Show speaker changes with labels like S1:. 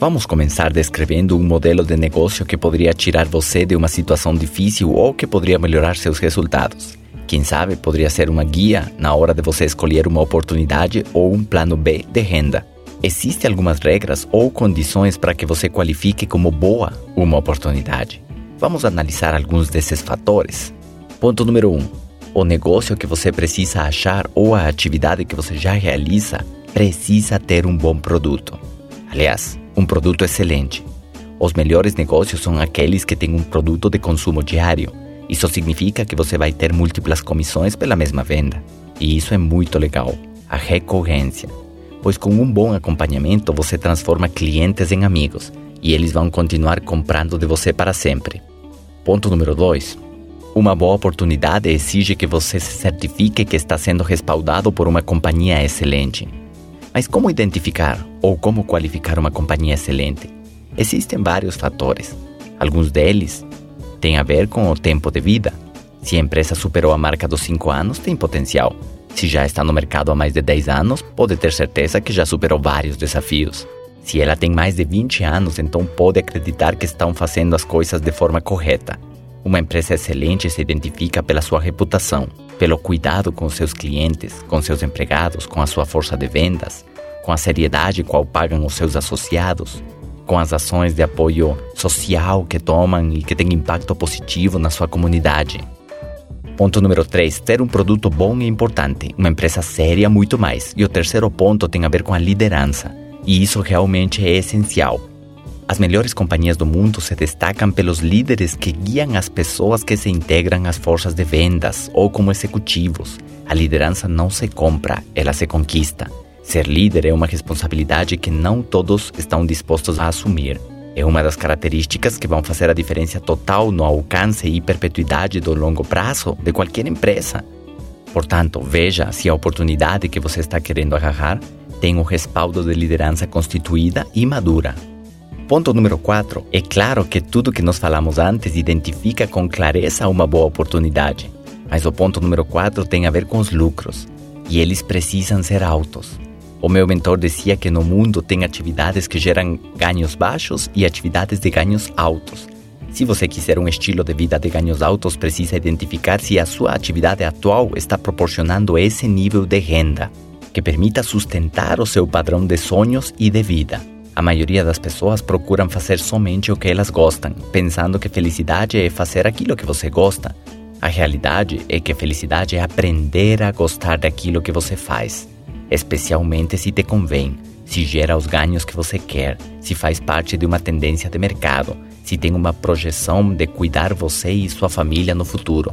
S1: Vamos começar descrevendo um modelo de negócio que poderia tirar você de uma situação difícil ou que poderia melhorar seus resultados. Quem sabe poderia ser uma guia na hora de você escolher uma oportunidade ou um plano B de renda. Existem algumas regras ou condições para que você qualifique como boa uma oportunidade. Vamos analisar alguns desses fatores. Ponto número 1. Um, o negócio que você precisa achar ou a atividade que você já realiza precisa ter um bom produto. Aliás, produto excelente. Os melhores negócios são aqueles que têm um produto de consumo diário. Isso significa que você vai ter múltiplas comissões pela mesma venda. E isso é muito legal. A recorrência. Pois com um bom acompanhamento você transforma clientes em amigos e eles vão continuar comprando de você para sempre. Ponto número 2. Uma boa oportunidade exige que você se certifique que está sendo respaldado por uma companhia excelente. Mas como identificar ou como qualificar uma companhia excelente? Existem vários fatores. Alguns deles têm a ver com o tempo de vida. Se a empresa superou a marca dos 5 anos, tem potencial. Se já está no mercado há mais de 10 anos, pode ter certeza que já superou vários desafios. Se ela tem mais de 20 anos, então pode acreditar que estão fazendo as coisas de forma correta. Uma empresa excelente se identifica pela sua reputação, pelo cuidado com seus clientes, com seus empregados, com a sua força de vendas, com a seriedade qual pagam os seus associados, com as ações de apoio social que tomam e que têm impacto positivo na sua comunidade. Ponto número 3. Ter um produto bom é importante, uma empresa séria muito mais. E o terceiro ponto tem a ver com a liderança. E isso realmente é essencial. As melhores companhias do mundo se destacam pelos líderes que guiam as pessoas que se integram às forças de vendas ou como executivos. A liderança não se compra, ela se conquista. Ser líder é uma responsabilidade que não todos estão dispostos a assumir. É uma das características que vão fazer a diferença total no alcance e perpetuidade do longo prazo de qualquer empresa. Portanto, veja se a oportunidade que você está querendo agarrar tem o respaldo de liderança constituída e madura. Ponto número 4. É claro que tudo que nós falamos antes identifica com clareza uma boa oportunidade. Mas o ponto número 4 tem a ver com os lucros. E eles precisam ser altos. O meu mentor dizia que no mundo tem atividades que geram ganhos baixos e atividades de ganhos altos. Se você quiser um estilo de vida de ganhos altos, precisa identificar se a sua atividade atual está proporcionando esse nível de renda, que permita sustentar o seu padrão de sonhos e de vida. A maioria das pessoas procuram fazer somente o que elas gostam, pensando que felicidade é fazer aquilo que você gosta. A realidade é que felicidade é aprender a gostar daquilo que você faz, especialmente se te convém, se gera os ganhos que você quer, se faz parte de uma tendência de mercado, se tem uma projeção de cuidar você e sua família no futuro.